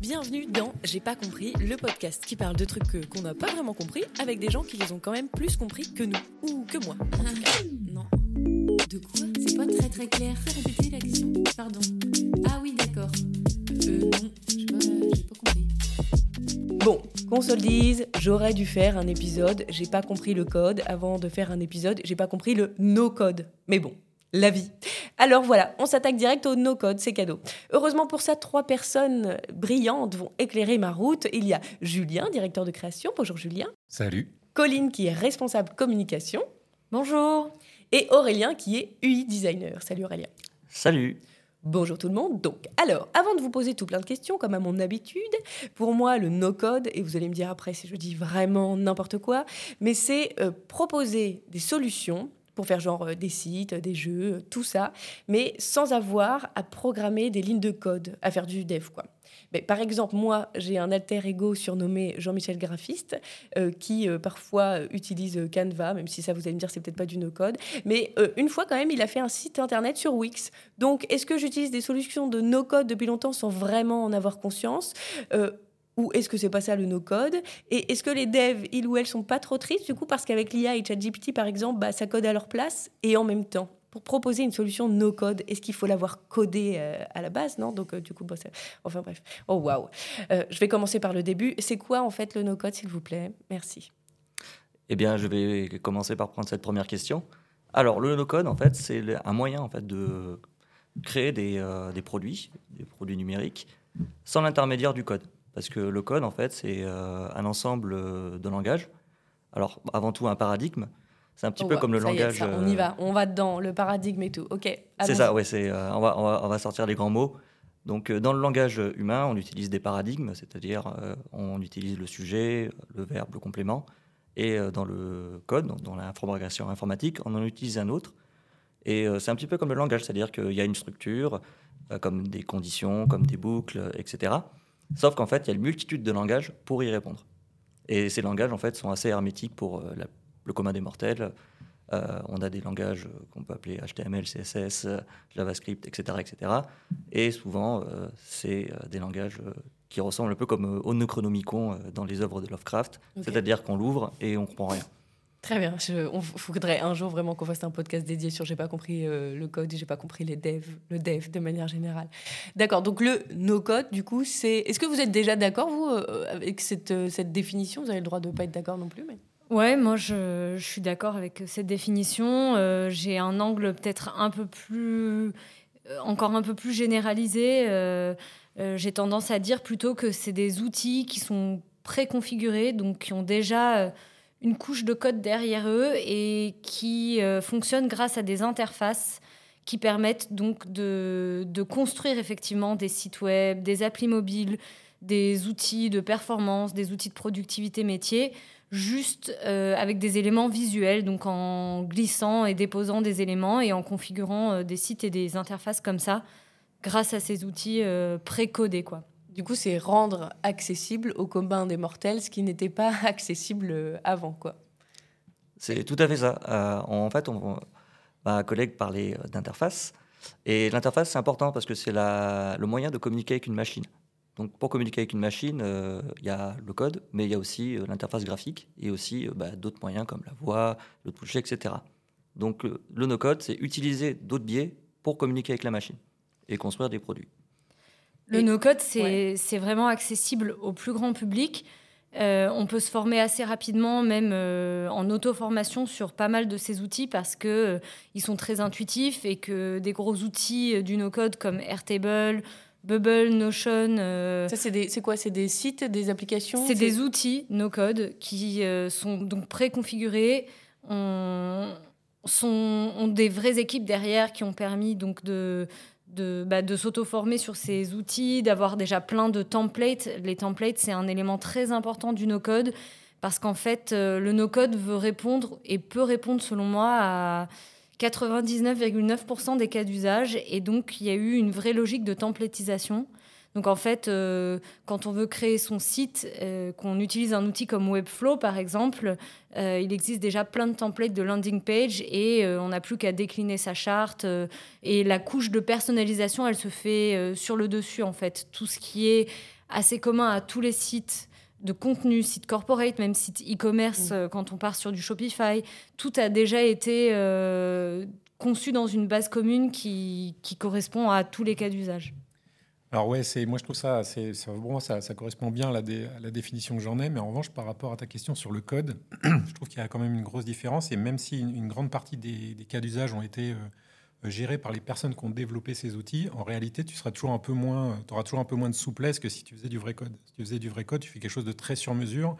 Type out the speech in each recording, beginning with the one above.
Bienvenue dans J'ai pas compris, le podcast qui parle de trucs qu'on n'a pas vraiment compris avec des gens qui les ont quand même plus compris que nous, ou que moi. non. De quoi? C'est pas très très clair. Fais répéter la question. Pardon. Ah oui, d'accord. Euh, non, j'ai pas, j'ai pas compris. Bon, qu'on se le dise, j'aurais dû faire un épisode J'ai pas compris le code avant de faire un épisode J'ai pas compris le no-code. Mais bon, la vie. Alors voilà, on s'attaque direct au no-code, c'est cadeau. Heureusement pour ça, trois personnes brillantes vont éclairer ma route. Il y a Julien, directeur de création. Bonjour Julien. Salut. Colline qui est responsable communication. Bonjour. Et Aurélien qui est UI designer. Salut Aurélien. Salut. Bonjour tout le monde. Donc, alors, avant de vous poser tout plein de questions, comme à mon habitude, pour moi, le no-code, et vous allez me dire après si je dis vraiment n'importe quoi, mais c'est euh, proposer des solutions faire genre euh, des sites, des jeux, euh, tout ça, mais sans avoir à programmer des lignes de code, à faire du dev, quoi. Mais par exemple, moi, j'ai un alter ego surnommé Jean-Michel Graphiste, euh, qui parfois utilise Canva, même si ça, vous allez me dire, c'est peut-être pas du no-code. Mais une fois, quand même, il a fait un site internet sur Wix. Donc, est-ce que j'utilise des solutions de no-code depuis longtemps sans vraiment en avoir conscience? Ou est-ce que c'est pas ça le no-code Et est-ce que les devs, ils ou elles, sont pas trop tristes du coup parce qu'avec l'IA et ChatGPT par exemple, bah, ça code à leur place et en même temps pour proposer une solution no-code, est-ce qu'il faut l'avoir codé euh, à la base Non, donc euh, du coup, enfin bref. Oh. Euh, Je vais commencer par le début. C'est quoi en fait le no-code, s'il vous plaît? Merci. Eh bien, je vais commencer par prendre cette première question. Alors, le no-code, en fait, c'est un moyen en fait, de créer des, des produits, des produits numériques, sans l'intermédiaire du code. Parce que le code, en fait, c'est euh, un ensemble euh, de langages. Alors, avant tout, un paradigme. C'est un petit Oh, peu comme le est, langage. ça, on y euh, va, on va dedans, le paradigme et tout. Ok. C'est ça, ouais, c'est, euh, on, va, on, va, on va sortir les grands mots. Donc, euh, dans le langage humain, on utilise des paradigmes, c'est-à-dire euh, on utilise le sujet, le verbe, le complément. Et euh, dans le code, donc dans la programmation informatique, on en utilise un autre. Et euh, c'est un petit peu comme le langage, c'est-à-dire qu'il y a une structure, euh, comme des conditions, comme des boucles, etc. Sauf qu'en fait, il y a une multitude de langages pour y répondre. Et ces langages, en fait, sont assez hermétiques pour euh, la- le commun des mortels. Euh, on a des langages qu'on peut appeler HTML, CSS, JavaScript, etc. etc. Et souvent, euh, c'est des langages qui ressemblent un peu comme euh, dans les œuvres de Lovecraft. C'est-à-dire qu'on l'ouvre et on comprend rien. Très bien. Je, on faudrait un jour vraiment qu'on fasse un podcast dédié sur j'ai pas compris euh, le code et j'ai pas compris les devs, le dev de manière générale. D'accord. Donc le no code, du coup, c'est. Est-ce que vous êtes déjà d'accord vous euh, avec cette, euh, cette définition? Vous avez le droit de pas être d'accord non plus, mais. Ouais, moi je, je suis d'accord avec cette définition. J'ai un angle peut-être un peu plus, encore un peu plus généralisé. J'ai tendance à dire plutôt que c'est des outils qui sont préconfigurés, donc qui ont déjà une couche de code derrière eux et qui euh, fonctionnent grâce à des interfaces qui permettent donc de, construire effectivement des sites web, des applis mobiles, des outils de performance, des outils de productivité métier juste euh, avec des éléments visuels, donc en glissant et déposant des éléments et en configurant euh, des sites et des interfaces comme ça, grâce à ces outils pré-codés. Quoi. Du coup, c'est rendre accessible au commun des mortels ce qui n'était pas accessible euh, avant, quoi. C'est tout à fait ça. Euh, en fait, on, ma collègue parlait euh, d'interface. Et l'interface, c'est important parce que c'est le moyen de communiquer avec une machine. Donc, pour communiquer avec une machine, il y a le code, mais il y a aussi l'interface graphique et aussi bah, d'autres moyens comme la voix, le toucher, etc. Donc, le no-code, c'est utiliser d'autres biais pour communiquer avec la machine et construire des produits. Le no-code, c'est ouais. vraiment accessible au plus grand public. Euh, on peut se former assez rapidement, même euh, en auto-formation, sur pas mal de ces outils parce que euh, ils sont très intuitifs et que des gros outils du no-code comme Airtable, Bubble, Notion, Ça, c'est quoi? C'est des sites, des applications? C'est des outils no-code qui sont donc préconfigurés, ont, sont, ont des vraies équipes derrière qui ont permis donc de, de, bah, de s'auto-former sur ces outils, d'avoir déjà plein de templates. Les templates, c'est un élément très important du no-code parce qu'en fait, euh, le no-code veut répondre et peut répondre, selon moi, à 99,9% des cas d'usage. Et donc, il y a eu une vraie logique de templatisation. Donc en fait, euh, quand on veut créer son site, euh, qu'on utilise un outil comme Webflow par exemple, euh, il existe déjà plein de templates de landing page et on n'a plus qu'à décliner sa charte. et la couche de personnalisation, elle se fait sur le dessus en fait. Tout ce qui est assez commun à tous les sites de contenu, site corporate, même site e-commerce, quand on part sur du Shopify, tout a déjà été conçu dans une base commune qui, qui correspond à tous les cas d'usage. Alors ouais, c'est moi je trouve ça, c'est moi ça, correspond bien à la, définition que j'en ai, mais en revanche par rapport à ta question sur le code, je trouve qu'il y a quand même une grosse différence et même si une, grande partie des, cas d'usage ont été euh, gérés par les personnes qui ont développé ces outils, en réalité tu seras toujours un peu moins, auras toujours un peu moins de souplesse que si tu faisais du vrai code. Si tu faisais du vrai code, tu fais quelque chose de très sur mesure,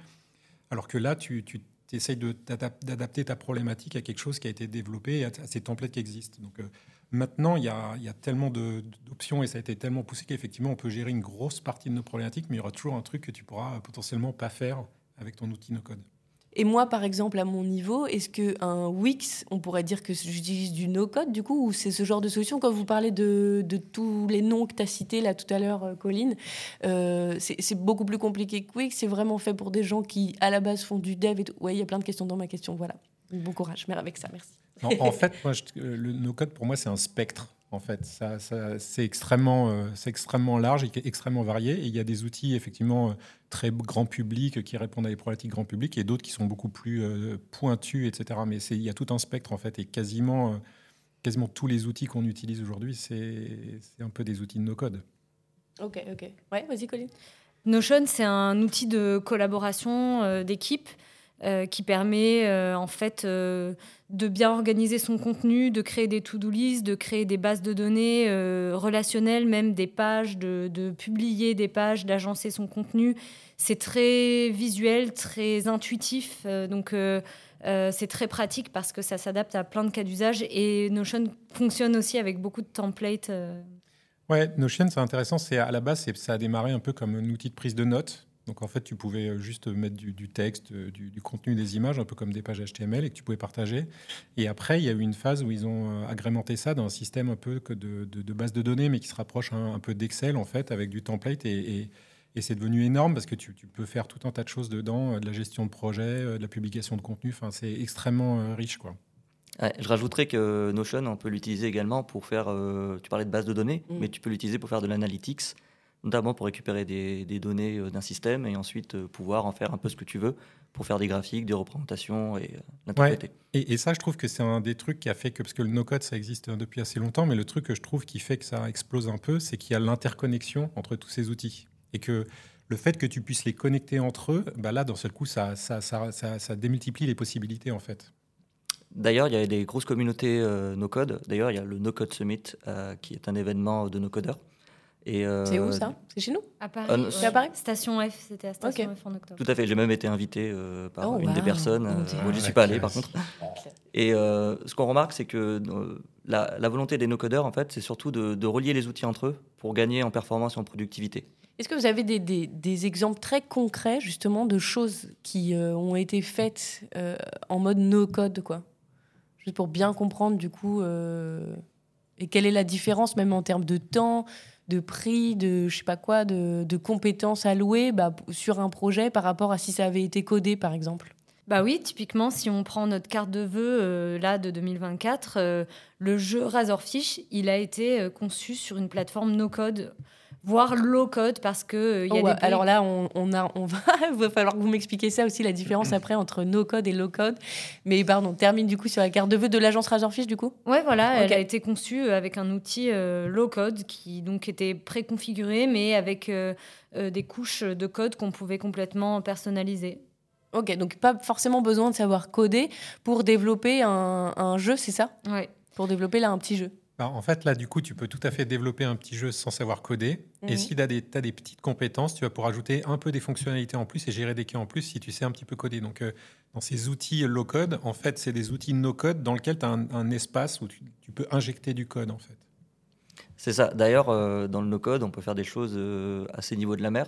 alors que là tu, essayes d'adapter ta problématique à quelque chose qui a été développé, à, à ces templates qui existent. Donc euh, Maintenant, il y a, tellement d'options et ça a été tellement poussé qu'effectivement, on peut gérer une grosse partie de nos problématiques, mais il y aura toujours un truc que tu pourras potentiellement pas faire avec ton outil no-code. Et moi, par exemple, à mon niveau, est-ce qu'un Wix, on pourrait dire que j'utilise du no-code, du coup, ou c'est ce genre de solution? Quand vous parlez de, tous les noms que tu as cités là tout à l'heure, euh, Colline, euh, c'est beaucoup plus compliqué que Wix. C'est vraiment fait pour des gens qui, à la base, font du dev et tout. Ouais, il y a plein de questions dans ma question, voilà. Bon courage, mais avec ça, merci. En, fait, moi, je- euh, le no-code, pour moi, c'est un spectre. En fait, ça, c'est extrêmement, euh, extrêmement large et extrêmement varié. Et il y a des outils effectivement euh, très grand public qui répondent à des problématiques grand public et d'autres qui sont beaucoup plus pointus, etc. Mais il y a tout un spectre en fait et quasiment, quasiment tous les outils qu'on utilise aujourd'hui, c'est un peu des outils de no-code. Ok, ok. Ouais, vas-y, Colline. Notion, c'est un outil de collaboration d'équipe euh, qui permet euh, en fait euh, de bien organiser son contenu, de créer des to-do lists, de créer des bases de données relationnelles, même des pages, de, de publier des pages, d'agencer son contenu. C'est très visuel, très intuitif, donc c'est très pratique parce que ça s'adapte à plein de cas d'usage et Notion fonctionne aussi avec beaucoup de templates. Ouais, Notion, c'est intéressant. C'est à la base, ça a démarré un peu comme un outil de prise de notes. Donc en fait, tu pouvais euh, juste mettre du, du texte, euh, du, du contenu, des images, un peu comme des pages HTML, et que tu pouvais partager. Et après, il y a eu une phase où ils ont euh, agrémenté ça dans un système un peu que de, de, de base de données, mais qui se rapproche un, un peu d'Excel en fait, avec du template. Et, et, et c'est devenu énorme parce que tu, tu peux faire tout un tas de choses dedans, de la gestion de projet, de la publication de contenu. Enfin, c'est extrêmement riche, quoi. Ouais, je rajouterais que Notion, on peut l'utiliser également pour faire. euh, tu parlais de base de données, Mm. mais tu peux l'utiliser pour faire de l'analytics, notamment pour récupérer des, des données euh, d'un système et ensuite euh, pouvoir en faire un peu ce que tu veux pour faire des graphiques, des représentations et euh, l'interpréter. Et, et ça, je trouve que c'est un des trucs qui a fait que, parce que le no-code, ça existe depuis assez longtemps, mais le truc que je trouve qui fait que ça explose un peu, c'est qu'il y a l'interconnexion entre tous ces outils. Et que le fait que tu puisses les connecter entre eux, bah là, d'un seul coup, ça, ça, ça, ça, ça démultiplie les possibilités, en fait. D'ailleurs, il y a des grosses communautés euh, no-code. D'ailleurs, il y a le No-Code Summit euh, qui est un événement de no-codeurs. Et, euh, C'est où ça? C'est chez nous? À Paris, ouais. c'est à Paris? Station F, c'était à Station. F en octobre. Tout à fait. J'ai même été invité euh, par Oh, une des personnes. Oh, euh, moi, je Ah, suis pas allé, par contre. Et euh, ce qu'on remarque, c'est que euh, la, la volonté des no-codeurs, en fait, c'est surtout de, de relier les outils entre eux pour gagner en performance et en productivité. Est-ce que vous avez des, des- des exemples très concrets, justement, de choses qui euh, ont été faites euh, en mode no-code, quoi? Juste pour bien comprendre, du coup, euh, et quelle est la différence, même en termes de temps, de prix, de je sais pas quoi, de, compétences allouées bah, sur un projet par rapport à si ça avait été codé, par exemple. Bah oui, typiquement, si on prend notre carte de vœux euh, là de 2024, euh, le jeu Razorfish, il a été euh, conçu sur une plateforme no-code, voire low-code, parce que euh, y a Oh, des Alors là, on, on a, on va, il va falloir que vous m'expliquiez ça aussi, la différence après entre no-code et low-code. Mais pardon, termine du coup sur la carte de vœux de l'agence Razorfish, du coup? Ouais, voilà, Ok. elle a été conçue euh, avec un outil euh, low-code qui donc était préconfiguré, mais avec euh, des couches de code qu'on pouvait complètement personnaliser. Ok, donc pas forcément besoin de savoir coder pour développer un, un jeu, c'est ça? Ouais. Pour développer là un petit jeu. En fait, là, du coup, tu peux tout à fait développer un petit jeu sans savoir coder. Mhm. Et si tu as, des t'as des petites compétences, tu vas pouvoir ajouter un peu des fonctionnalités en plus et gérer des cas en plus si tu sais un petit peu coder. Donc, euh, dans ces outils low-code, en fait, c'est des outils no-code dans lesquels tu as un, un espace où tu, tu peux injecter du code, en fait. C'est ça. D'ailleurs, euh, dans le no-code, on peut faire des choses euh, à ces niveaux de la mer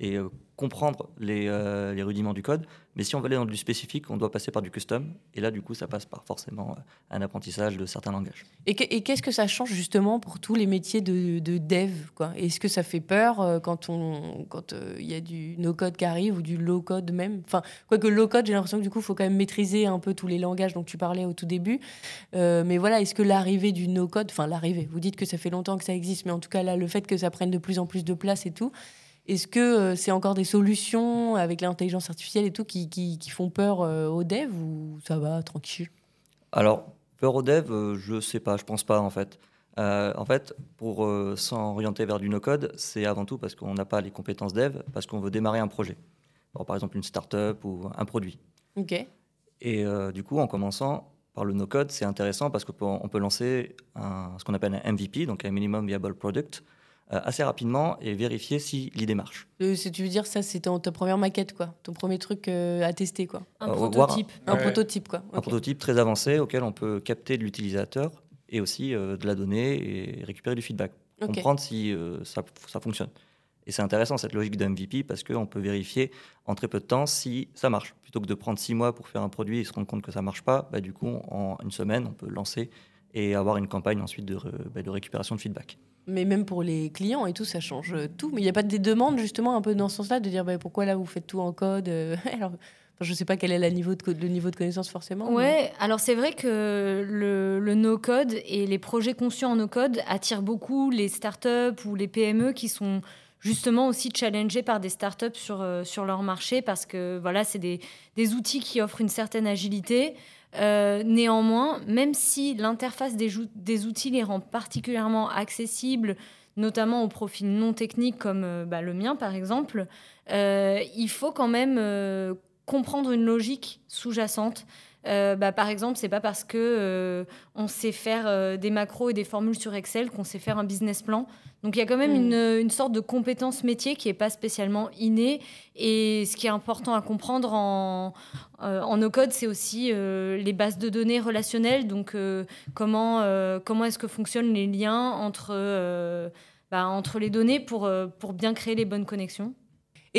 et euh, comprendre les, euh, les rudiments du code. Mais si on veut aller dans du spécifique, on doit passer par du custom. Et là, du coup, ça passe par forcément euh, un apprentissage de certains langages. Et, que- et qu'est-ce que ça change justement pour tous les métiers de, de dev Est-ce que ça fait peur quand il y a du no-code qui arrive ou du low-code même? Enfin, quoique low-code, j'ai l'impression que du coup, il faut quand même maîtriser un peu tous les langages dont tu parlais au tout début. Mais voilà, est-ce que l'arrivée du no-code, enfin l'arrivée, vous dites que ça fait longtemps que ça existe, mais en tout cas là, le fait que ça prenne de plus en plus de place et tout, Est-ce que c'est encore des solutions avec l'intelligence artificielle et tout qui, qui, font peur aux devs ou ça va tranquille? Alors, peur aux devs, je sais pas, je pense pas en fait. en fait, pour s'orienter vers du no-code, c'est avant tout parce qu'on n'a pas les compétences dev, parce qu'on veut démarrer un projet. par exemple, une start-up ou un produit. Ok. Et du coup, en commençant, le no-code, c'est intéressant parce qu'on peut lancer ce qu'on appelle un MVP, donc un Minimum Viable Product, euh, assez rapidement et vérifier si l'idée marche. Euh, tu veux dire ça, c'était ta première maquette, quoi, ton premier truc euh, à tester, quoi. Un prototype. Un, prototype, quoi. Un prototype très avancé auquel on peut capter de l'utilisateur et aussi de la donnée et récupérer du feedback, comprendre si ça, ça fonctionne. Et c'est intéressant cette logique de MVP parce qu'on peut vérifier en très peu de temps si ça marche. Plutôt que de prendre six mois pour faire un produit et se rendre compte que ça marche pas, bah, du coup, en une semaine, on peut lancer et avoir une campagne ensuite de, bah, de récupération de feedback. Mais même pour les clients et tout, ça change tout. Mais il n'y a pas des demandes justement un peu dans ce sens-là de dire bah, pourquoi là vous faites tout en code euh, Alors, je ne sais pas quel est niveau de, le niveau de connaissance forcément. Ouais, alors c'est vrai que le, le no-code et les projets conçus en no-code attirent beaucoup les startups ou les PME qui sont justement aussi challengés par des startups sur, euh, sur leur marché parce que voilà, c'est des, des, outils qui offrent une certaine agilité. Euh, néanmoins, même si l'interface des, outils les rend particulièrement accessibles, notamment aux profils non techniques comme euh, bah, le mien par exemple, il faut quand même comprendre une logique sous-jacente. Bah, par exemple, c'est pas parce que on sait faire des macros et des formules sur Excel qu'on sait faire un business plan. Donc il y a quand même hmm. une, sorte de compétence métier qui n'est pas spécialement innée. Et ce qui est important à comprendre en, euh, en no-code, c'est aussi euh, les bases de données relationnelles. Donc euh, comment, comment est-ce que fonctionnent les liens entre, bah, entre les données pour, pour bien créer les bonnes connexions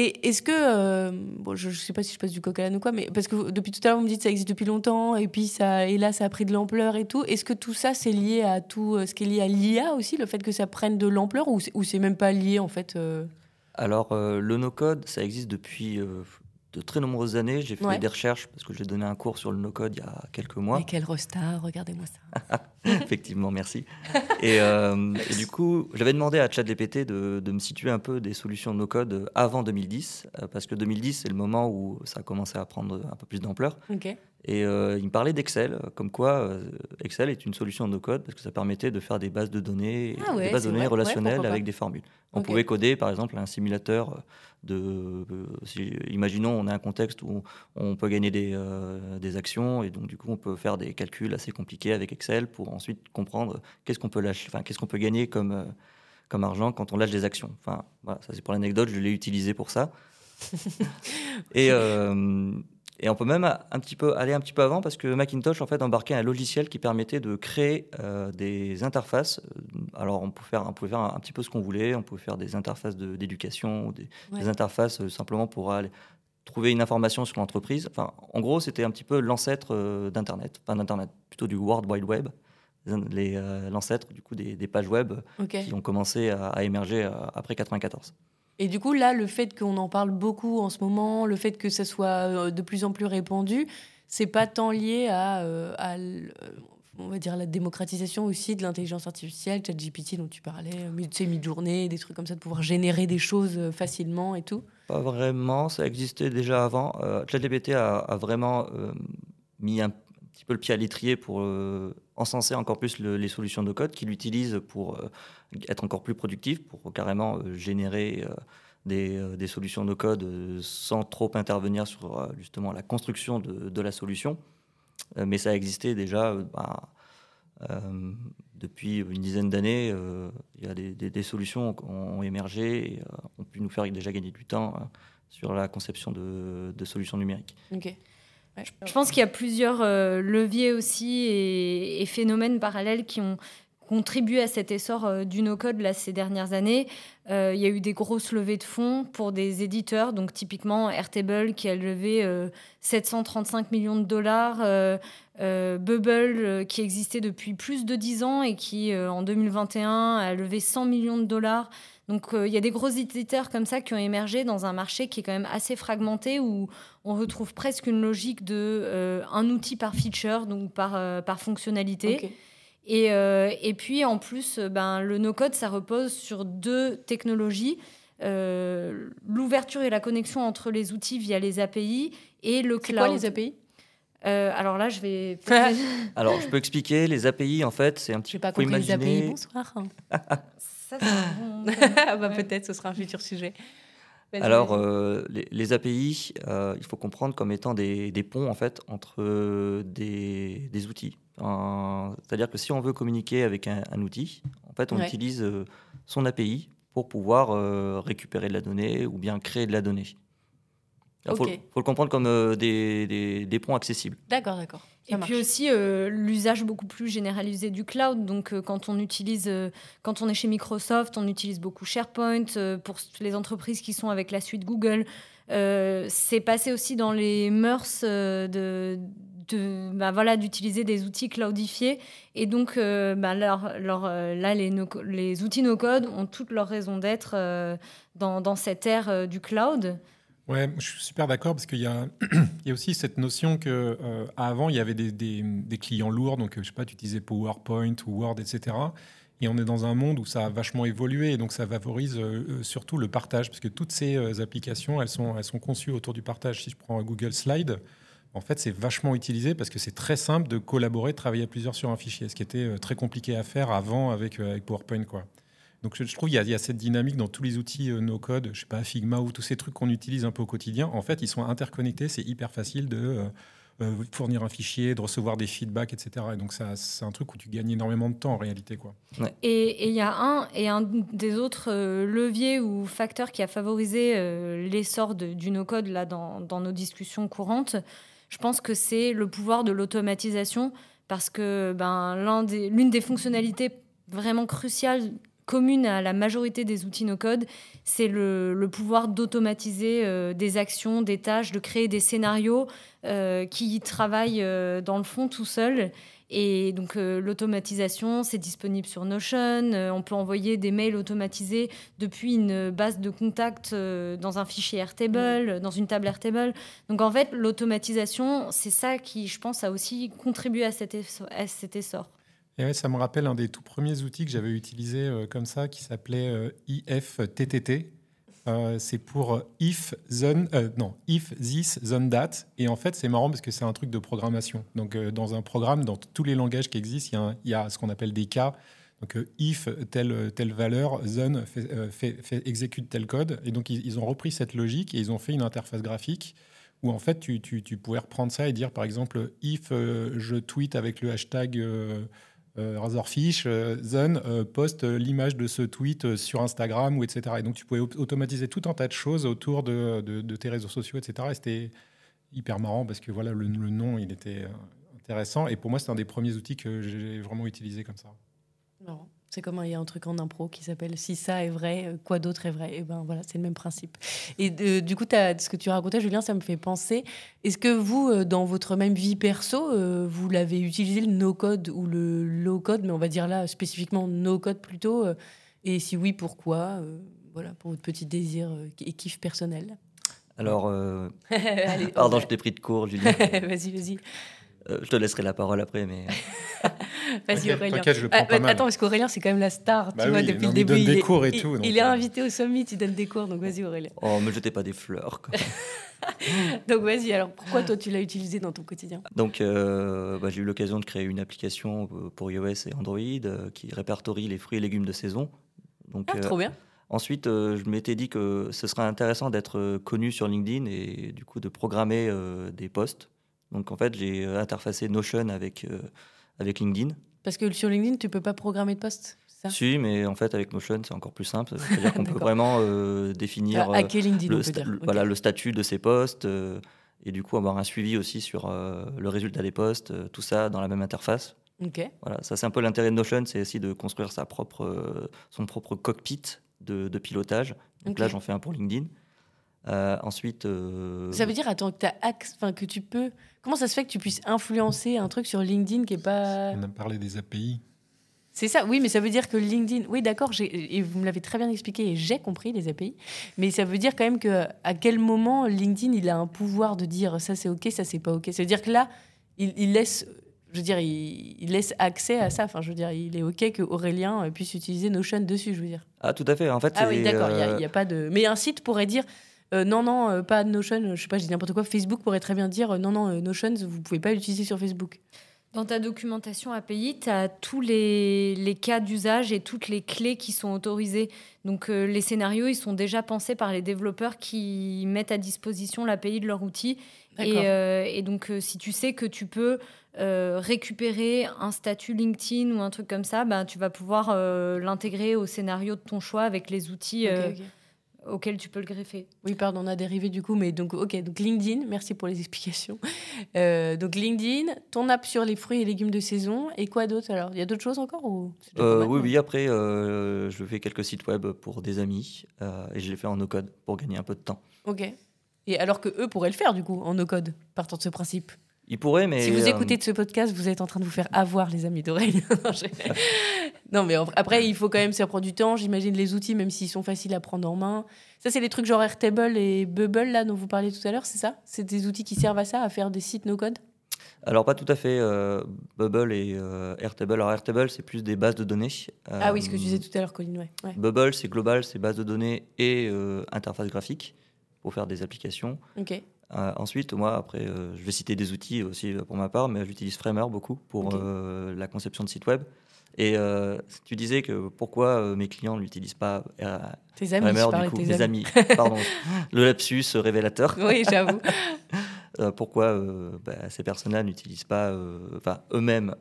et est-ce que, euh, bon, je ne sais pas si je passe du coq à l'âne ou quoi, mais parce que depuis tout à l'heure, vous me dites que ça existe depuis longtemps, et puis ça, et là, ça a pris de l'ampleur et tout. Est-ce que tout ça, c'est lié à tout euh, ce qui est lié à l'IA aussi, le fait que ça prenne de l'ampleur, ou c'est même pas lié en fait euh Alors, le no-code, ça existe depuis de très nombreuses années. J'ai fait des recherches parce que j'ai donné un cours sur le no-code il y a quelques mois. Et quel rostar, regardez-moi ça. Effectivement, merci. Euh, et, du coup, j'avais demandé à ChatGPT de, de me situer un peu des solutions no-code avant 2010, euh, parce que 2010, c'est le moment où ça a commencé à prendre un peu plus d'ampleur. Et euh, il me parlait d'Excel, comme quoi Excel est une solution no-code parce que ça permettait de faire des bases de données, ah des bases de données relationnelles avec des formules. On pouvait coder, par exemple, un simulateur de. imaginons, on a un contexte où on peut gagner des, des actions et donc du coup, on peut faire des calculs assez compliqués avec Excel pour ensuite comprendre qu'est-ce qu'on peut lâcher, enfin, qu'est-ce qu'on peut gagner comme, euh, comme argent quand on lâche des actions. Enfin, voilà, ça c'est pour l'anecdote, je l'ai utilisé pour ça. et, euh, et on peut même un petit peu aller un petit peu avant parce que Macintosh en fait embarquait un logiciel qui permettait de créer euh, des interfaces. Alors on pouvait faire, on pouvait faire un, petit peu ce qu'on voulait, on pouvait faire des interfaces d'éducation ou des, des, interfaces simplement pour aller trouver une information sur l'entreprise. Enfin, en gros, c'était un petit peu l'ancêtre d'Internet, enfin d'Internet, plutôt du World Wide Web. Euh, l'ancêtre du coup des, pages web qui ont commencé à, émerger euh, après 94. Et du coup, là, le fait qu'on en parle beaucoup en ce moment, le fait que ça soit euh, de plus en plus répandu, c'est pas tant lié à, on va dire, la démocratisation aussi de l'intelligence artificielle, ChatGPT dont tu parlais, tu mid-journée, des trucs comme ça, de pouvoir générer des choses facilement et tout Pas vraiment, ça existait déjà avant. ChatGPT a, vraiment mis un petit peu le pied à l'étrier pour euh, encenser encore plus les solutions de code, qu'il utilise pour euh, être encore plus productif, pour carrément euh, générer des, solutions de code sans trop intervenir sur justement la construction de, la solution. mais ça existait déjà bah, depuis une dizaine d'années. Il y a des, solutions qui ont émergé et ont pu nous faire déjà gagner du temps sur la conception de, solutions numériques. Je pense qu'il y a plusieurs euh, leviers aussi et, phénomènes parallèles qui ont contribué à cet essor euh, du no-code ces dernières années. Euh, il y a eu des grosses levées de fonds pour des éditeurs, donc typiquement Airtable qui a levé 735 millions de dollars, Bubble qui existait depuis plus de 10 ans et qui en 2021 a levé 100 millions de dollars. Donc il y a des gros éditeurs comme ça qui ont émergé dans un marché qui est quand même assez fragmenté où on retrouve presque une logique de euh, un outil par feature, donc par, euh, par fonctionnalité. Et, euh, et, puis en plus, ben, le no-code, ça repose sur deux technologies. euh, l'ouverture et la connexion entre les outils via les API et le C'est cloud. quoi les API Euh, alors là, je vais. Alors, je peux expliquer, les API, en fait, c'est un petit J'ai pas faut compris les API. Bonsoir. Ça, c'est bon- Ah bah peut-être, ce sera un futur sujet. Alors, euh, les, les API, euh, il faut comprendre comme étant des, des ponts en fait entre euh, des, des outils. C'est-à-dire que si on veut communiquer avec un, un outil, en fait, on Ouais. utilise son API pour pouvoir récupérer de la donnée ou bien créer de la donnée. Il faut, le comprendre comme euh, des, des- des ponts accessibles. D'accord, d'accord. Et marche. puis aussi euh, l'usage beaucoup plus généralisé du cloud. Donc euh, quand on utilise, euh, quand on est chez Microsoft, on utilise beaucoup SharePoint euh, pour les entreprises qui sont avec la suite Google. Euh, c'est passé aussi dans les mœurs euh, de, de bah, voilà d'utiliser des outils cloudifiés. Et donc euh, bah, leur- leur, euh, là les, no- les outils no code ont toute leur raison d'être euh, dans, dans cette ère euh, du cloud. Ouais, je suis super d'accord parce qu'il y a, aussi cette notion que euh, avant il y avait des, clients lourds, donc euh, je sais pas, tu utilisais PowerPoint ou Word, etc. Et on est dans un monde où ça a vachement évolué et donc ça favorise euh, surtout le partage parce que toutes ces applications elles sont, elles sont conçues autour du partage. Si je prends Google Slide, en fait c'est vachement utilisé parce que c'est très simple de collaborer, de travailler à plusieurs sur un fichier, ce qui était très compliqué à faire avant avec, avec PowerPoint quoi. Donc je, je trouve qu'il y, a- il y a cette dynamique dans tous les outils euh, no code, je sais pas Figma ou tous ces trucs qu'on utilise un peu au quotidien. En fait, ils sont interconnectés, c'est hyper facile de euh, euh, fournir un fichier, de recevoir des feedbacks, etc. Et donc ça, c'est un truc où tu gagnes énormément de temps en réalité quoi. Et et il y a un, et un des autres euh, leviers ou facteurs qui a favorisé euh, l'essor du no-code là, dans, dans nos discussions courantes, je pense que c'est le pouvoir de l'automatisation, parce que ben, des- l'une des fonctionnalités vraiment cruciales communes à la majorité des outils no-code, c'est le, le pouvoir d'automatiser euh, des actions, des tâches, de créer des scénarios euh, qui travaillent euh, dans le fond tout seuls. Et donc l'automatisation, c'est disponible sur Notion. On peut envoyer des mails automatisés depuis une base de contact dans un fichier Airtable, dans une table Airtable. Donc en fait, l'automatisation, c'est ça qui, je pense, a aussi contribué à cet, essor- à cet essor. Ça me rappelle un des tout premiers outils que j'avais utilisé euh, comme ça, qui s'appelait euh, IFTTT. Euh, c'est pour euh, if then, euh, non, if this then that. Et en fait, c'est marrant parce que c'est un truc de programmation. Donc, dans un programme, dans tous les langages qui existent, il y a, ce qu'on appelle des cas. Donc, if telle, telle valeur, fait- exécute tel code. Et donc, ils, ont repris cette logique et ils ont fait une interface graphique où en fait, tu, pouvais reprendre ça et dire, par exemple, if je tweet avec le hashtag Razorfish, euh, then euh, poste euh, l'image de ce tweet euh, sur Instagram ou etc. Et donc, tu pouvais au- automatiser tout un tas de choses autour de, tes réseaux sociaux, etc. Et c'était hyper marrant parce que voilà, le, nom, il était euh, intéressant. Et pour moi, c'est un des premiers outils que j'ai vraiment utilisé comme ça. Non. C'est comme il y a un truc en impro qui s'appelle Si ça est vrai, quoi d'autre est vrai? Et ben voilà, c'est le même principe. Et euh, du coup, t'as- ce que tu racontais, Julien, ça me fait penser. Est-ce que vous, euh, dans votre même vie perso, euh, vous l'avez utilisé le no-code ou le low-code, mais on va dire là spécifiquement no-code plutôt Et si oui, pourquoi Voilà, pour votre petit désir et kiff personnel? Alors, Allez, pardon, on je t'ai pris de court, Julien. Vas-y, vas-y. Euh, je te laisserai la parole après, mais Vas-y, Aurélien. t'inquiète, je le prends Ah, pas bah, mal. Attends, parce qu'Aurélien, c'est quand même la star, Bah tu vois, oui, depuis non, le mais il début. donne des cours et il- tout, donc, il est euh. invité au Summit, il donne des cours, donc vas-y, Aurélien. oh, me jetez pas des fleurs. quoi. Donc vas-y, alors pourquoi toi tu l'as utilisé dans ton quotidien? Donc, euh, bah, j'ai eu l'occasion de créer une application pour iOS et Android euh, qui répertorie les fruits et légumes de saison. Donc, Ah, euh, trop bien. ensuite, euh, je m'étais dit que ce serait intéressant d'être euh, connu sur LinkedIn et du coup de programmer euh, des posts. Donc, en fait, j'ai euh, interfacé Notion avec, euh, avec LinkedIn. Parce que sur LinkedIn, tu peux pas programmer de poste, ça? Si, mais en fait, avec Notion, c'est encore plus simple. C'est-à-dire qu'on peut vraiment euh, définir Ah, euh, LinkedIn, le, sta- dire. le- Ok. voilà, le statut de ces posts euh, et du coup avoir un suivi aussi sur euh, le résultat des posts, euh, tout ça dans la même interface. Ok. Voilà, ça c'est un peu l'intérêt de Notion, c'est aussi de construire sa propre, son propre cockpit de, de pilotage. Donc là, j'en fais un pour LinkedIn. Euh, ensuite, euh, Ça veut dire, attends, que, enfin, que tu peux. Comment ça se fait que tu puisses influencer un truc sur LinkedIn qui est pas. On a parlé des API. C'est ça, oui, mais ça veut dire que LinkedIn. Oui, d'accord, j'ai- et vous me l'avez très bien expliqué et j'ai compris les API. Mais ça veut dire quand même que à quel moment LinkedIn il a un pouvoir de dire ça c'est ok, ça c'est pas ok? Ça veut dire que là, il, il laisse. je veux dire, il, il laisse accès à ça. Enfin, je veux dire, il est OK que Aurélien euh, puisse utiliser Notion dessus, je veux dire. Ah, tout à fait. En fait, Ah oui, d'accord, il n'y a, euh, il y a pas de... Mais un site pourrait dire... euh, non, non, euh, pas Notion, je sais pas, je dis n'importe quoi. Facebook pourrait très bien dire euh, non, non, euh, Notion, vous pouvez pas l'utiliser sur Facebook. Dans ta documentation API, tu as tous les, les cas d'usage et toutes les clés qui sont autorisées. Donc euh, les scénarios, ils sont déjà pensés par les développeurs qui mettent à disposition l'API de leur outil. Et, euh, et donc euh, si tu sais que tu peux euh, récupérer un statut LinkedIn ou un truc comme ça, ben, tu vas pouvoir euh, l'intégrer au scénario de ton choix avec les outils euh, ok. auxquels tu peux le greffer. Oui, pardon, on a dérivé du coup, mais donc, ok, donc LinkedIn, merci pour les explications. Euh, donc LinkedIn, ton app sur les fruits et légumes de saison, et quoi d'autre alors? Il y a d'autres choses encore ou euh, oui, oui. Après, euh, je fais quelques sites web pour des amis euh, et je les fais en no-code pour gagner un peu de temps. Ok. Et alors que eux pourraient le faire du coup en no-code, partant de ce principe? Ils pourraient, mais si vous euh, écoutez de ce podcast, vous êtes en train de vous faire avoir les amis d'Aurélien. non, mais après, il faut quand même s'y prendre du temps. J'imagine les outils, même s'ils sont faciles à prendre en main. Ça, c'est les trucs genre Airtable et Bubble là dont vous parliez tout à l'heure, c'est ça? C'est des outils qui servent à ça, à faire des sites no-code? Alors, pas tout à fait. euh, Bubble et euh, Airtable. Alors, Airtable, c'est plus des bases de données. Ah oui, ce que tu Euh, disais tout à l'heure, Colline. Ouais. ouais. Bubble, c'est global, c'est base de données et interface graphique pour faire des applications. Ok. Euh, ensuite, moi, après, euh, je vais citer des outils aussi euh, pour ma part, mais j'utilise Framer beaucoup pour euh, la conception de sites web. Et tu disais que pourquoi mes clients ne l'utilisent pas Tes amis, Framer, du coup, tes mes amis. amis, pardon, le lapsus révélateur. Oui, j'avoue. Pourquoi bah, ces personnes-là n'utilisent pas, enfin eux-mêmes,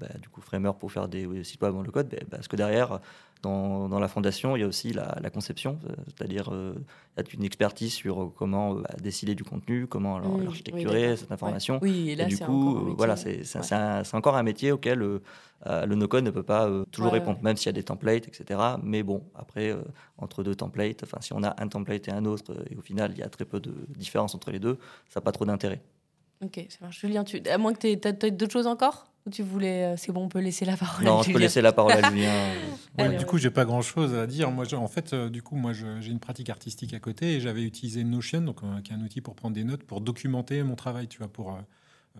bah, du coup Framer pour faire des euh, sites web en low-code, bah, parce que derrière, dans, dans la fondation, il y a aussi la, la conception, euh, c'est-à-dire euh, il y a une expertise sur euh, comment euh, bah, décider du contenu, comment Mm, oui, l'architecturer cette information. Ouais. Oui, et Et là, du coup, euh, voilà, c'est Ouais. encore un métier auquel euh, euh, le no-code ne peut pas euh, toujours Ouais, répondre, même s'il y a des templates, etc. Mais bon, après, euh, entre deux templates, enfin, si on a un template et un autre, euh, et au final, il y a très peu de différence entre les deux, ça n'a pas trop d'intérêt. Ok, ça marche. Julien, tu... à moins que tu aies d'autres choses encore? Ou tu voulais. euh, C'est bon, on peut laisser la parole à Non, je peux Julien. laisser la parole à Julien. euh, Ouais, du coup, j'ai pas grand chose à dire. Moi, je- en fait, euh, du coup, moi, je- j'ai une pratique artistique à côté et j'avais utilisé Notion, donc euh, qui est un outil pour prendre des notes, pour documenter mon travail. Tu vois, pour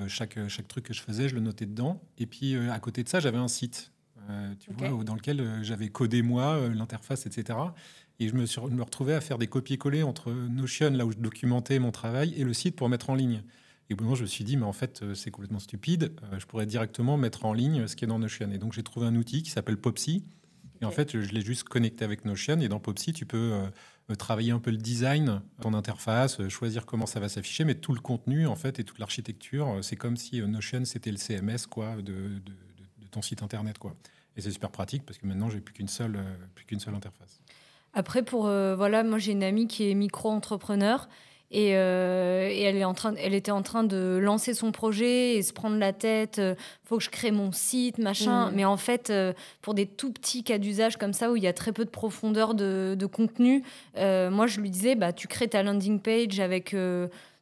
euh, chaque chaque truc que je faisais, je le notais dedans. Et puis euh, à côté de ça, j'avais un site, euh, tu vois, dans lequel euh, j'avais codé moi euh, l'interface, etc. Et je me, suis, je me retrouvais à faire des copier-coller entre Notion, là où je documentais mon travail, et le site pour mettre en ligne. Et au bout d'un moment, je me suis dit, mais en fait, euh, c'est complètement stupide. Euh, je pourrais directement mettre en ligne ce qui est dans Notion. Et donc, j'ai trouvé un outil qui s'appelle Popsy. Et en fait, je l'ai juste connecté avec Notion. Et dans Popsy, tu peux euh, travailler un peu le design, ton interface, choisir comment ça va s'afficher, mais tout le contenu, en fait, et toute l'architecture, c'est comme si Notion, c'était le CMS quoi, de, de- de- de ton site internet. Quoi. Et c'est super pratique parce que maintenant, j'ai plus qu'une seule, euh, plus qu'une seule interface. Après, pour euh, voilà, moi j'ai une amie qui est micro-entrepreneur et, euh, et elle, est en train, elle était en train de lancer son projet et se prendre la tête. euh, faut que je crée mon site, machin. Mhm. Mais en fait, euh, pour des tout petits cas d'usage comme ça où il y a très peu de profondeur de, de contenu, euh, moi je lui disais, bah tu crées ta landing page avec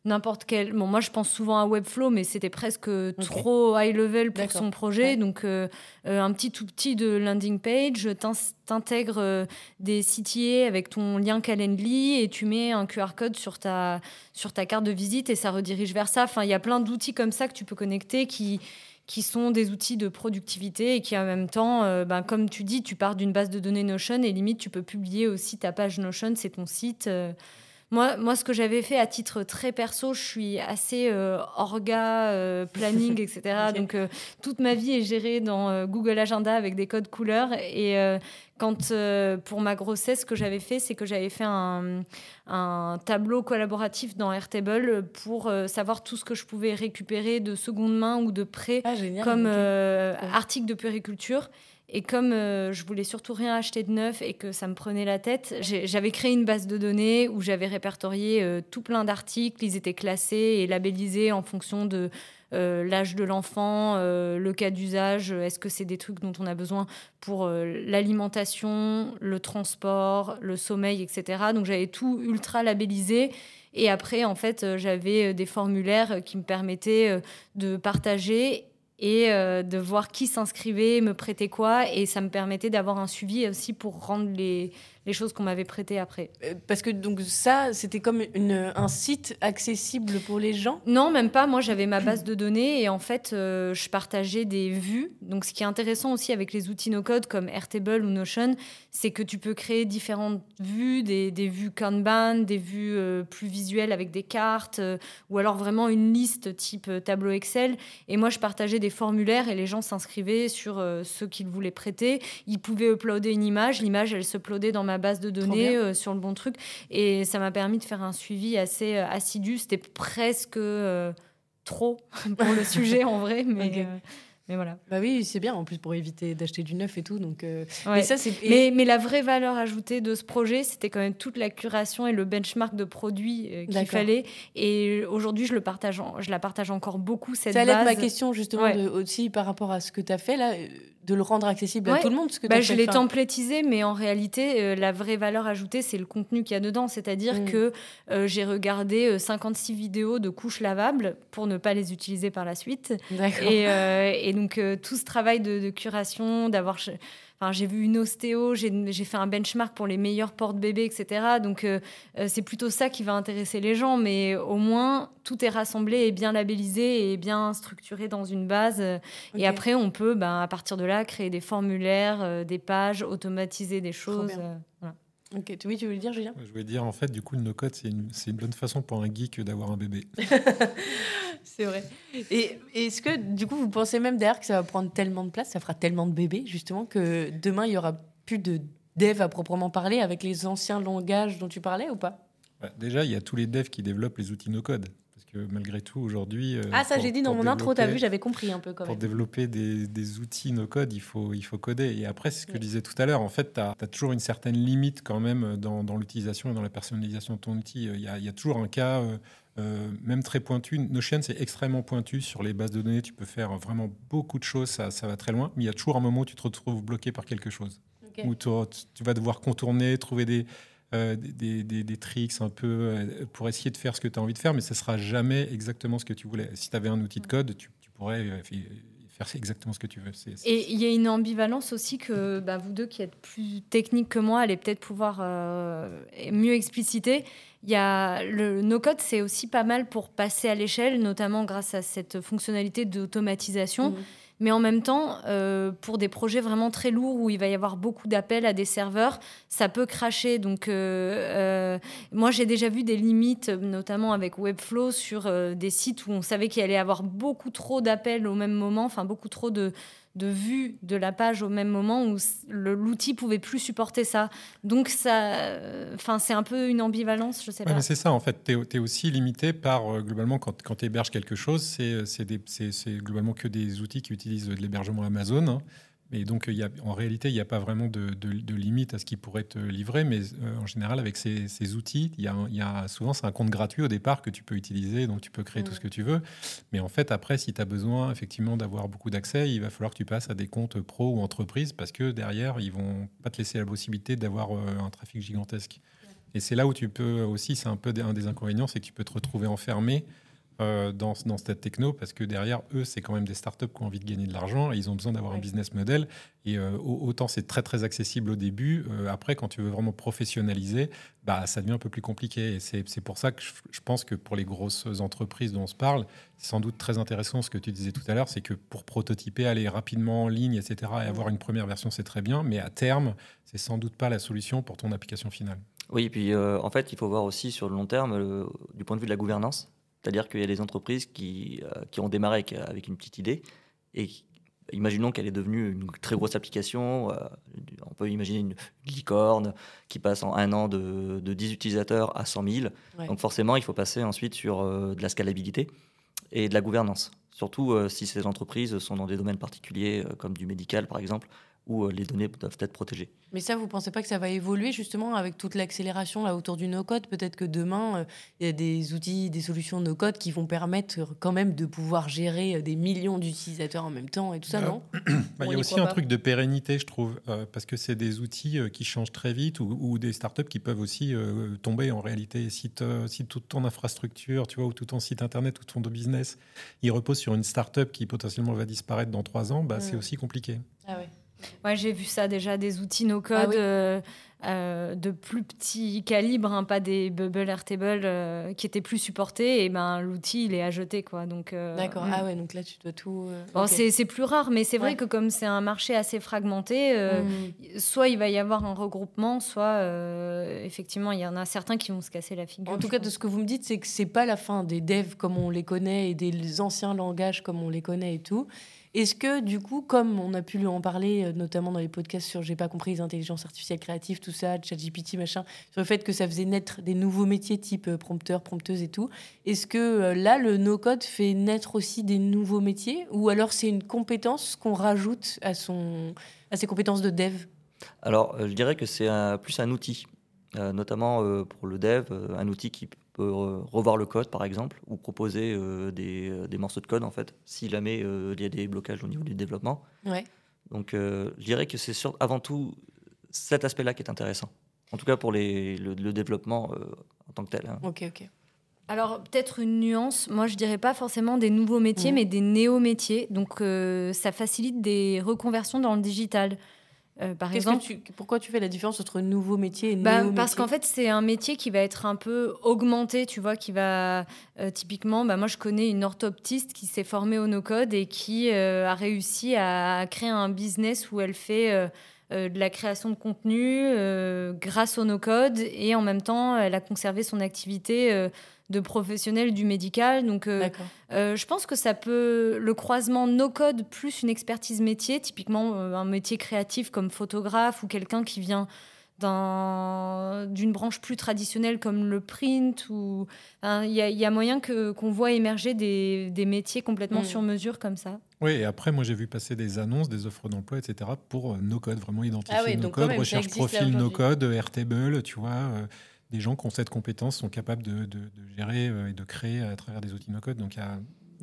n'importe quel. Bon, moi je pense souvent à Webflow, mais c'était presque trop high level pour son projet. Ouais. Donc euh, euh, un petit tout petit de landing page, t'in- t'intègres euh, des CTA avec ton lien Calendly et tu mets un QR code sur ta, sur ta carte de visite et ça redirige vers ça. Enfin, il y a plein d'outils comme ça que tu peux connecter qui qui sont des outils de productivité et qui en même temps, euh, ben, comme tu dis, tu pars d'une base de données Notion et limite tu peux publier aussi ta page Notion, c'est ton site. Moi, moi, ce que j'avais fait à titre très perso, je suis assez euh, orga, euh, planning, etc. Donc, euh, toute ma vie est gérée dans Google Agenda avec des codes couleurs. Et quand, pour ma grossesse, ce que j'avais fait, c'est que j'avais fait un, un tableau collaboratif dans Airtable pour savoir tout ce que je pouvais récupérer de seconde main ou de prêt Ah, génial. comme ok. Ouais. article de puériculture. Et comme euh, je voulais surtout rien acheter de neuf et que ça me prenait la tête, j'avais créé une base de données où j'avais répertorié euh, tout plein d'articles. Ils étaient classés et labellisés en fonction de euh, l'âge de l'enfant, euh, le cas d'usage. Est-ce que c'est des trucs dont on a besoin pour l'alimentation, le transport, le sommeil, etc. Donc j'avais tout ultra labellisé. Et après, en fait, j'avais des formulaires qui me permettaient de partager et euh, de voir qui s'inscrivait, me prêtait quoi. Et ça me permettait d'avoir un suivi aussi pour rendre les, les choses qu'on m'avait prêtées après. Euh, Parce que donc ça, c'était comme une- un site accessible pour les gens? Non, même pas. Moi, j'avais ma base de données et en fait, euh, je partageais des vues. Donc, ce qui est intéressant aussi avec les outils no-code comme Airtable ou Notion, c'est que tu peux créer différentes vues, des, des vues Kanban, des vues euh, plus visuelles avec des cartes, euh, ou alors vraiment une liste type tableau Excel. Et moi, je partageais des formulaires et les gens s'inscrivaient sur ceux qu'ils voulaient prêter. Ils pouvaient uploader une image. L'image, elle se uploadait dans ma base de données euh, sur le bon truc. Et ça m'a permis de faire un suivi assez euh, assidu. C'était presque euh, trop pour le sujet en vrai, mais, mais voilà. Bah oui, c'est bien en plus pour éviter d'acheter du neuf et tout. Donc, euh, Ouais. mais ça Mais, mais la vraie valeur ajoutée de ce projet, c'était quand même toute la curation et le benchmark de produits euh, qu'il fallait. Et aujourd'hui, je, le partage en- je la partage encore beaucoup, cette ça allait être base. ma question justement Ouais. de- aussi par rapport à ce que tu as fait là, de le rendre accessible à tout le monde. Ce que Bah, je l'ai templétisé, mais en réalité, euh, la vraie valeur ajoutée, c'est le contenu qu'il y a dedans. C'est-à-dire Mm. que euh, j'ai regardé euh, 56 vidéos de couches lavables pour ne pas les utiliser par la suite. Et, euh, et donc, euh, tout ce travail de, de curation, d'avoir. Enfin, j'ai vu une ostéo, j'ai fait un benchmark pour les meilleurs porte-bébés, etc. Donc, euh, euh, c'est plutôt ça qui va intéresser les gens. Mais au moins, tout est rassemblé et bien labellisé et bien structuré dans une base. Et après, on peut, ben, à partir de là, créer des formulaires, euh, des pages, automatiser des choses. bien. Ok, Oui, tu voulais dire, Julien? Je voulais dire, en fait, du coup, le no-code, c'est une, une bonne façon pour un geek d'avoir un bébé. C'est vrai. Et est-ce que du coup vous pensez même derrière que ça va prendre tellement de place, ça fera tellement de bébés justement que demain il y aura plus de dev à proprement parler avec les anciens langages dont tu parlais ou pas? Bah, déjà, il y a tous les devs qui développent les outils no-code. Que malgré tout, aujourd'hui. euh, Ah ça j'ai dit dans mon intro, t'as vu, j'avais compris un peu quand Pour développer des, des outils no-code, il faut, il faut coder. Et après, c'est ce que je disais tout à l'heure. En fait, tu as, toujours une certaine limite quand même dans, dans l'utilisation et dans la personnalisation de ton outil. Il y a, il y a toujours un cas, euh, euh, même très pointu. Notion, c'est extrêmement pointu sur les bases de données. Tu peux faire vraiment beaucoup de choses, ça, ça va très loin. Mais il y a toujours un moment où tu te retrouves bloqué par quelque chose. Ok. Où tu, tu vas devoir contourner, trouver des, euh, des, des- des tricks un peu euh, pour essayer de faire ce que tu as envie de faire, mais ça sera jamais exactement ce que tu voulais. Si tu avais un outil de code, tu, tu pourrais euh, faire exactement ce que tu veux. Et il y a une ambivalence aussi que bah, vous deux qui êtes plus techniques que moi allez peut-être pouvoir euh, mieux expliciter. Il y a le no-code, c'est aussi pas mal pour passer à l'échelle, notamment grâce à cette fonctionnalité d'automatisation. Mhm. Mais en même temps, euh, pour des projets vraiment très lourds où il va y avoir beaucoup d'appels à des serveurs, ça peut cracher. Donc, euh, euh, moi, j'ai déjà vu des limites, notamment avec Webflow, sur des sites où on savait qu'il allait y avoir beaucoup trop d'appels au même moment, enfin beaucoup trop de, de vues de la page au même moment où l'outil pouvait plus supporter ça. Donc, ça, euh, enfin, c'est un peu une ambivalence, je sais Ouais, pas. mais c'est ça, en fait. Tu es, aussi limité par, euh, globalement, quand, quand tu héberges quelque chose, c'est- c'est globalement que des outils qui utilisent de l'hébergement Amazon. hein. Et donc, il y a, en réalité, il n'y a pas vraiment de, de- de limite à ce qu'ils pourraient te livrer. Mais euh, en général, avec ces, ces outils, il y a, un- il y a souvent, c'est un compte gratuit au départ que tu peux utiliser. Donc, tu peux créer tout ce que tu veux. Mais en fait, après, si tu as besoin, effectivement, d'avoir beaucoup d'accès, il va falloir que tu passes à des comptes pro ou entreprises parce que derrière, ils vont pas te laisser la possibilité d'avoir euh, un trafic gigantesque. Et c'est là où tu peux aussi, c'est un peu un des inconvénients, c'est que tu peux te retrouver enfermé euh, dans, dans cette techno parce que derrière eux, c'est quand même des startups qui ont envie de gagner de l'argent et ils ont besoin d'avoir un business model. Et euh, au- autant c'est très très accessible au début, euh, après quand tu veux vraiment professionnaliser, bah, ça devient un peu plus compliqué. Et c'est pour ça que je, je pense que pour les grosses entreprises dont on se parle, c'est sans doute très intéressant ce que tu disais tout à l'heure, c'est que pour prototyper, aller rapidement en ligne, etc., et avoir une première version, c'est très bien, mais à terme, c'est sans doute pas la solution pour ton application finale. Oui, et puis euh, en fait, il faut voir aussi sur le long terme, du point de vue de la gouvernance. C'est-à-dire qu'il y a des entreprises qui, euh, qui ont démarré avec, avec une petite idée et imaginons qu'elle est devenue une très grosse application. euh, on peut imaginer une, licorne qui passe en un an de, de 10 utilisateurs à 100 000. Ouais. Donc forcément, il faut passer ensuite sur euh, de la scalabilité et de la gouvernance. Surtout euh, si ces entreprises sont dans des domaines particuliers euh, comme du médical par exemple, où euh, les données doivent être protégées. Mais ça, vous pensez pas que ça va évoluer justement avec toute l'accélération là autour du no-code? Peut-être que demain, euh, il y a des outils, des solutions no-code qui vont permettre quand même de pouvoir gérer euh, des millions d'utilisateurs en même temps et tout ça, Bah, non? Bah, On il y a y aussi un pas. truc de pérennité, je trouve, euh, parce que c'est des outils euh, qui changent très vite ou, ou des startups qui peuvent aussi euh, tomber en réalité. Si, si toute ton infrastructure, tu vois, ou tout ton site internet ou ton business, il repose sur une startup qui potentiellement va disparaître dans trois ans, bah, c'est Mm. aussi compliqué. Ah ouais. Ouais, j'ai vu ça déjà, des outils no-code Ah oui. euh, euh, de plus petit calibre, hein, pas des bubble Airtable euh, qui étaient plus supportés, et ben l'outil il est à jeter quoi. Donc D'accord. mm. Ah ouais, donc là tu dois tout. Bon, ok. c'est, plus rare, mais c'est vrai Ouais. que comme c'est un marché assez fragmenté, Mm. soit il va y avoir un regroupement, soit effectivement il y en a certains qui vont se casser la figure. En tout cas, de ce que vous me dites, c'est que c'est pas la fin des devs comme on les connaît et des anciens langages comme on les connaît et tout. Est-ce que, du coup, comme on a pu lui en parler, euh, notamment dans les podcasts sur J'ai pas compris les intelligences artificielles créatives, tout ça, ChatGPT, machin, sur le fait que ça faisait naître des nouveaux métiers type euh, prompteur, prompteuse et tout, est-ce que euh, là, le no-code fait naître aussi des nouveaux métiers Ou alors c'est une compétence qu'on rajoute à, son, à ses compétences de dev? Alors, je dirais que c'est plus un outil, notamment pour le dev, un outil qui peut euh, revoir le code, par exemple, ou proposer euh, des, euh, des morceaux de code, en fait, si jamais euh, il y a des blocages au niveau du développement. Ouais. Donc, euh, je dirais que c'est sur- avant tout cet aspect-là qui est intéressant. En tout cas, pour les, le, le développement euh, en tant que tel. hein. Ok, ok. Alors peut-être une nuance, moi je dirais pas forcément des nouveaux métiers, Mhm. mais des néo-métiers. Donc euh, ça facilite des reconversions dans le digital. Euh, par exemple, tu, pourquoi tu fais la différence entre nouveau métier et Bah, néo parce qu'en fait, c'est un métier qui va être un peu augmenté, tu vois, qui va euh, typiquement. Bah, moi, je connais une orthoptiste qui s'est formée au no-code et qui euh, a réussi à créer un business où elle fait de la création de contenu grâce au no-code et en même temps, elle a conservé son activité de professionnel du médical. Donc, euh, euh, je pense que ça peut le croisement no code plus une expertise métier, typiquement euh, un métier créatif comme photographe ou quelqu'un qui vient d'un- d'une branche plus traditionnelle comme le print ou hein, il y, a- il y a moyen que qu'on voit émerger des, des métiers complètement Mm. sur mesure comme ça. Oui, et après, moi, j'ai vu passer des annonces, des offres d'emploi, etc., pour euh, no-code, vraiment identifier Ah oui, même, ça recherche profil aujourd'hui. no-code, Airtable, tu vois. Des gens qui ont cette compétence sont capables de, gérer euh, et de créer à travers des outils no-code. Donc,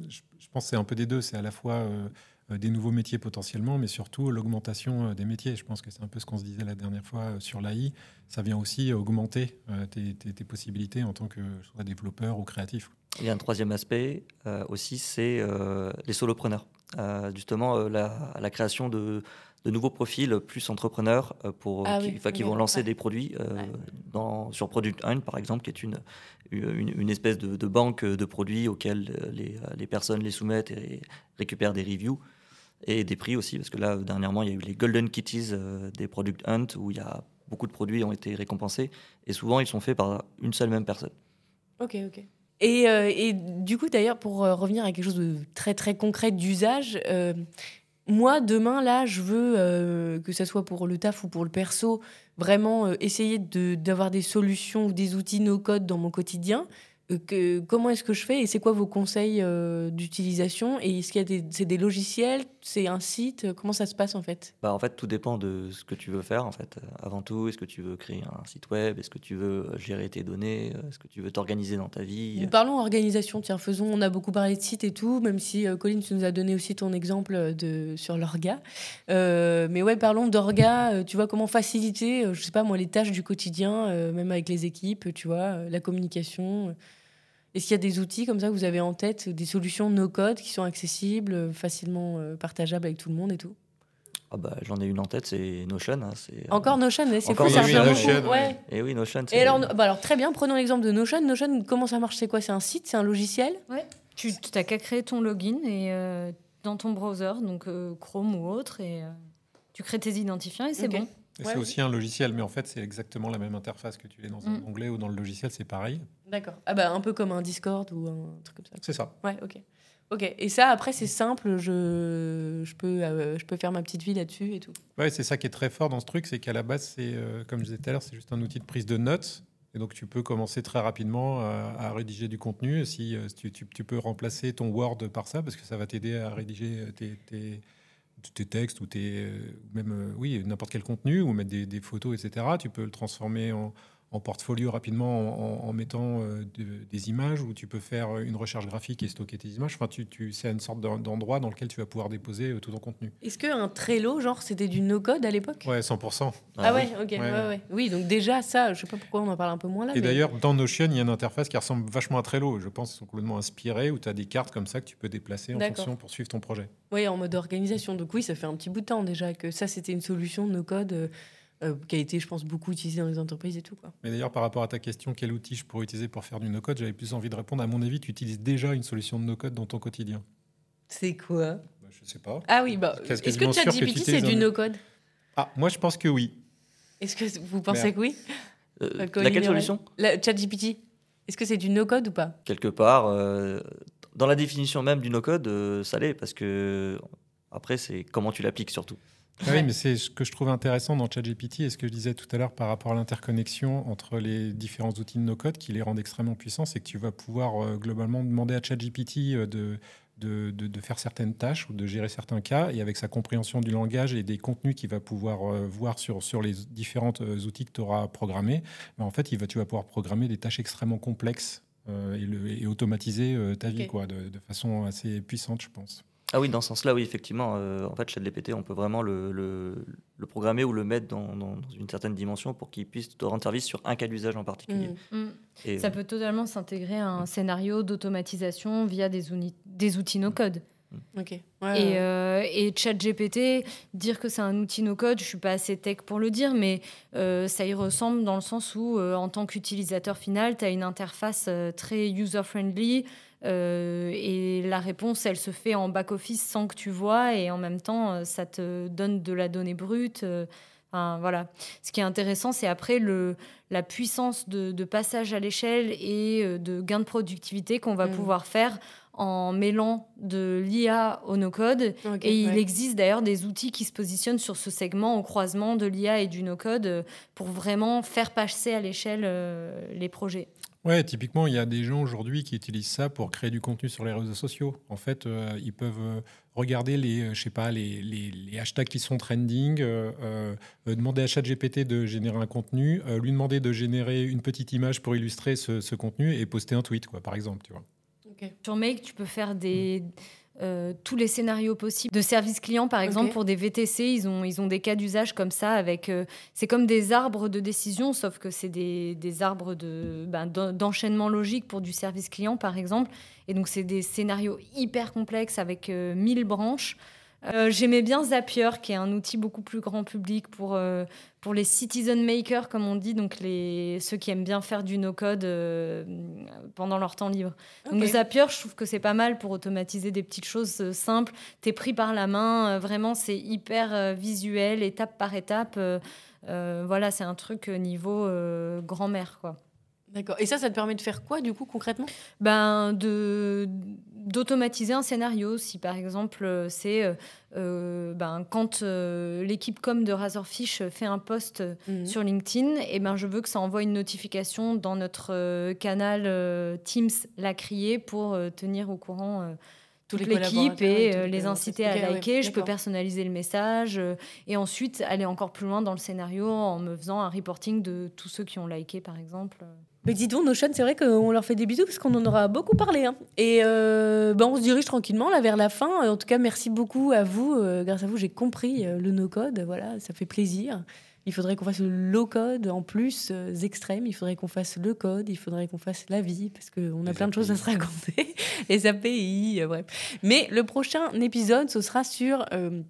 je, pense que c'est un peu des deux. C'est à la fois euh, des nouveaux métiers potentiellement, mais surtout l'augmentation euh, des métiers. Je pense que c'est un peu ce qu'on se disait la dernière fois sur l'AI. Ça vient aussi augmenter tes, possibilités en tant que développeur ou créatif. Il y a un troisième aspect aussi, c'est les solopreneurs. Euh, justement, euh, la, la création de, de nouveaux profils plus entrepreneurs euh, pour, Ah qui, oui, vont lancer ouais. des produits euh, Ouais. dans, sur Product Hunt, par exemple, qui est une, une, une espèce de, de banque de produits auxquels les, les personnes les soumettent et récupèrent des reviews et des prix aussi, parce que là, dernièrement, il y a eu les Golden Kitties euh, des Product Hunt, où il y a beaucoup de produits ont été récompensés, et souvent, ils sont faits par une seule même personne. Ok, ok. Et, euh, et du coup, d'ailleurs, pour euh, revenir à quelque chose de très très concret d'usage, euh, moi, demain, là, je veux, que ce soit pour le taf ou pour le perso, vraiment essayer d'avoir des solutions ou des outils no-code dans mon quotidien. Comment est-ce que je fais et c'est quoi vos conseils d'utilisation? Et est-ce qu'il y a des, des logiciels? C'est un site Comment ça se passe en fait? Bah, en fait, tout dépend de ce que tu veux faire. En fait, Euh, avant tout, est-ce que tu veux créer un site web? Est-ce que tu veux euh, gérer tes données? Euh, Est-ce que tu veux t'organiser dans ta vie? Parlons organisation, tiens, faisons, on a beaucoup parlé de sites et tout, même si euh, Colline, tu nous as donné aussi ton exemple de, sur l'orga. Euh, mais ouais, parlons d'orga, euh, tu vois, comment faciliter, euh, je sais pas moi, les tâches du quotidien, euh, même avec les équipes, tu vois, euh, la communication. Est-ce qu'il y a des outils comme ça que vous avez en tête, des solutions no-code qui sont accessibles, euh, facilement euh, partageables avec tout le monde et tout? Ah bah, J'en ai une en tête, c'est Notion. hein, c'est, euh, Encore Notion, ouais, c'est Encore fou, ça Notion, ouais. ouais. Et oui, Notion. Et c'est- alors, bah alors, très bien, prenons l'exemple de Notion. Notion, comment ça marche? C'est quoi? C'est un site? C'est un logiciel? Tu n'as qu'à créer ton login et euh, dans ton browser, donc euh, Chrome ou autre, et euh, tu crées tes identifiants et c'est bon. Ouais, c'est aussi un logiciel, mais en fait, c'est exactement la même interface que tu l'es dans un Mm. onglet ou dans le logiciel, c'est pareil. D'accord. Ah bah un peu comme un Discord ou un truc comme ça. C'est ça. Ouais, ok. Ok. Et ça, après, c'est simple. Je, je, peux, euh, je peux faire ma petite vie là-dessus et tout. Ouais, c'est ça qui est très fort dans ce truc, c'est qu'à la base, c'est euh, comme je disais tout à l'heure, c'est juste un outil de prise de notes. Et donc, tu peux commencer très rapidement à, à rédiger du contenu. Si, euh, tu, tu- tu peux remplacer ton Word par ça, parce que ça va t'aider à rédiger tes, tes- tes textes ou tes, euh, même euh, oui, n'importe quel contenu, ou mettre des, des photos, etc. Tu peux le transformer en, en portfolio rapidement en, en- en mettant euh, de- des images, ou tu peux faire une recherche graphique et stocker tes images. Enfin, tu, tu, c'est une sorte d'en- d'endroit dans lequel tu vas pouvoir déposer euh, tout ton contenu. Est-ce qu'un Trello, genre, c'était du no-code à l'époque? Ouais, 100%. Ah, oui. ouais, ok. Ouais. Ouais. Ouais, Oui, donc déjà, ça, je sais pas pourquoi on en parle un peu moins là. Et mais- d'ailleurs, dans Notion, il y a une interface qui ressemble vachement à Trello. Je pense qu'ils sont complètement inspirés, où tu as des cartes comme ça que tu peux déplacer en fonction pour suivre ton projet. Oui, en mode organisation. Donc oui, ça fait un petit bout de temps déjà que ça, c'était une solution no-code. euh, euh, qui a été, je pense, beaucoup utilisé dans les entreprises et tout. Quoi. Mais d'ailleurs, par rapport à ta question, quel outil je pourrais utiliser pour faire du no-code, j'avais plus envie de répondre. À mon avis, tu utilises déjà une solution de no-code dans ton quotidien. C'est quoi? Bah, Je sais pas. Ah oui, bah, est-ce sûr que ChatGPT, c'est du no-code? Ah, moi, je pense que oui. Est-ce que vous pensez Mais- que oui? Euh, laquelle solution? La- ChatGPT Est-ce que c'est du no-code ou pas? Quelque part, euh, dans la définition même du no-code, euh, ça l'est, parce que après, c'est comment tu l'appliques surtout. Ah Oui, mais c'est ce que je trouve intéressant dans ChatGPT et ce que je disais tout à l'heure par rapport à l'interconnexion entre les différents outils de no-code qui les rendent extrêmement puissants, c'est que tu vas pouvoir euh, globalement demander à ChatGPT euh, de, de, de- de faire certaines tâches ou de gérer certains cas et avec sa compréhension du langage et des contenus qu'il va pouvoir euh, voir sur, sur les différents outils que tu auras programmés, ben, en fait, il va, tu vas pouvoir programmer des tâches extrêmement complexes et, le- et automatiser ta vie quoi, de, de façon assez puissante, je pense. Ah oui, dans ce sens-là, oui, effectivement. euh, en fait, ChatGPT, on peut vraiment le, le, le programmer ou le mettre dans, dans- dans une certaine dimension pour qu'il puisse te rendre service sur un cas d'usage en particulier. Mm. Mm. Et, Ça peut totalement s'intégrer à un scénario d'automatisation via des, uni- des outils no-code. Ok. Et, Ouais, euh, et ChatGPT, dire que c'est un outil no-code, je suis pas assez tech pour le dire, mais euh, ça y ressemble dans le sens où, euh, en tant qu'utilisateur final, tu as une interface euh, très user-friendly euh, et la réponse, elle se fait en back-office sans que tu vois et en même temps, euh, ça te donne de la donnée brute. euh, Enfin, voilà. Ce qui est intéressant, c'est après le, la puissance de, de passage à l'échelle et de gain de productivité qu'on va Mm. pouvoir faire en mêlant de l'IA au no-code. Et il ouais. existe d'ailleurs des outils qui se positionnent sur ce segment au croisement de l'IA et du no-code pour vraiment faire passer à l'échelle les projets. Ouais, typiquement, il y a des gens aujourd'hui qui utilisent ça pour créer du contenu sur les réseaux sociaux. En fait, euh, ils peuvent euh, regarder les, euh, je sais pas, les, les- les hashtags qui sont trending, euh, euh, euh, demander à ChatGPT de générer un contenu, lui demander de générer une petite image pour illustrer ce, ce contenu et poster un tweet, quoi, par exemple. Tu vois. Ok. Sur Make, tu peux faire des, euh, tous les scénarios possibles. De service client, par exemple, pour des VTC, ils ont, ils ont des cas d'usage comme ça. avec euh, C'est comme des arbres de décision, sauf que c'est des, des arbres de, ben, d'en- d'enchaînement logique pour du service client, par exemple. Et donc, c'est des scénarios hyper complexes avec euh, 1000 branches. Euh, J'aimais bien Zapier, qui est un outil beaucoup plus grand public pour, euh, pour les citizen makers, comme on dit, donc les, ceux qui aiment bien faire du no-code euh, pendant leur temps libre. Donc Ok. Zapier, je trouve que c'est pas mal pour automatiser des petites choses euh, simples. T'es pris par la main, euh, vraiment c'est hyper visuel, étape par étape. voilà, c'est un truc niveau grand-mère, quoi. D'accord. Et ça, ça te permet de faire quoi, du coup, concrètement? Ben, de d'automatiser un scénario. Si par exemple c'est euh, euh, ben, quand euh, l'équipe com de Razorfish fait un post Mhm. sur LinkedIn, et ben je veux que ça envoie une notification dans notre euh, canal Teams la crier pour tenir au courant toute l'équipe et euh, les inciter à liker. je peux personnaliser le message euh, et ensuite aller encore plus loin dans le scénario en me faisant un reporting de tous ceux qui ont liké par exemple. Mais dis donc, Notion, c'est vrai qu'on leur fait des bisous parce qu'on en aura beaucoup parlé. hein. Et euh, ben, on se dirige tranquillement là vers la fin. En tout cas, merci beaucoup à vous. Euh, grâce à vous, j'ai compris euh, le no-code. Voilà, ça fait plaisir. Il faudrait qu'on fasse le low-code en plus euh, extrême. Il faudrait qu'on fasse le code. Il faudrait qu'on fasse la vie parce qu'on a Les plein de choses à se raconter. Les API, euh, bref. Mais le prochain épisode, ce sera sur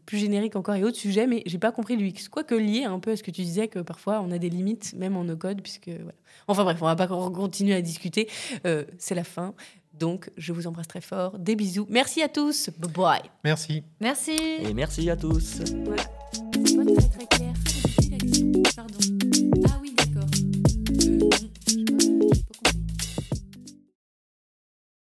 plus générique encore et autres sujets. Mais j'ai pas compris l'UX. Quoique lié un peu à ce que tu disais que parfois on a des limites même en no-code puisque voilà. Enfin bref, on va pas continuer à discuter. Euh, c'est la fin. Donc, je vous embrasse très fort. Des bisous. Merci à tous. Bye bye. Merci. Merci. Et merci à tous. Voilà. Ah oui.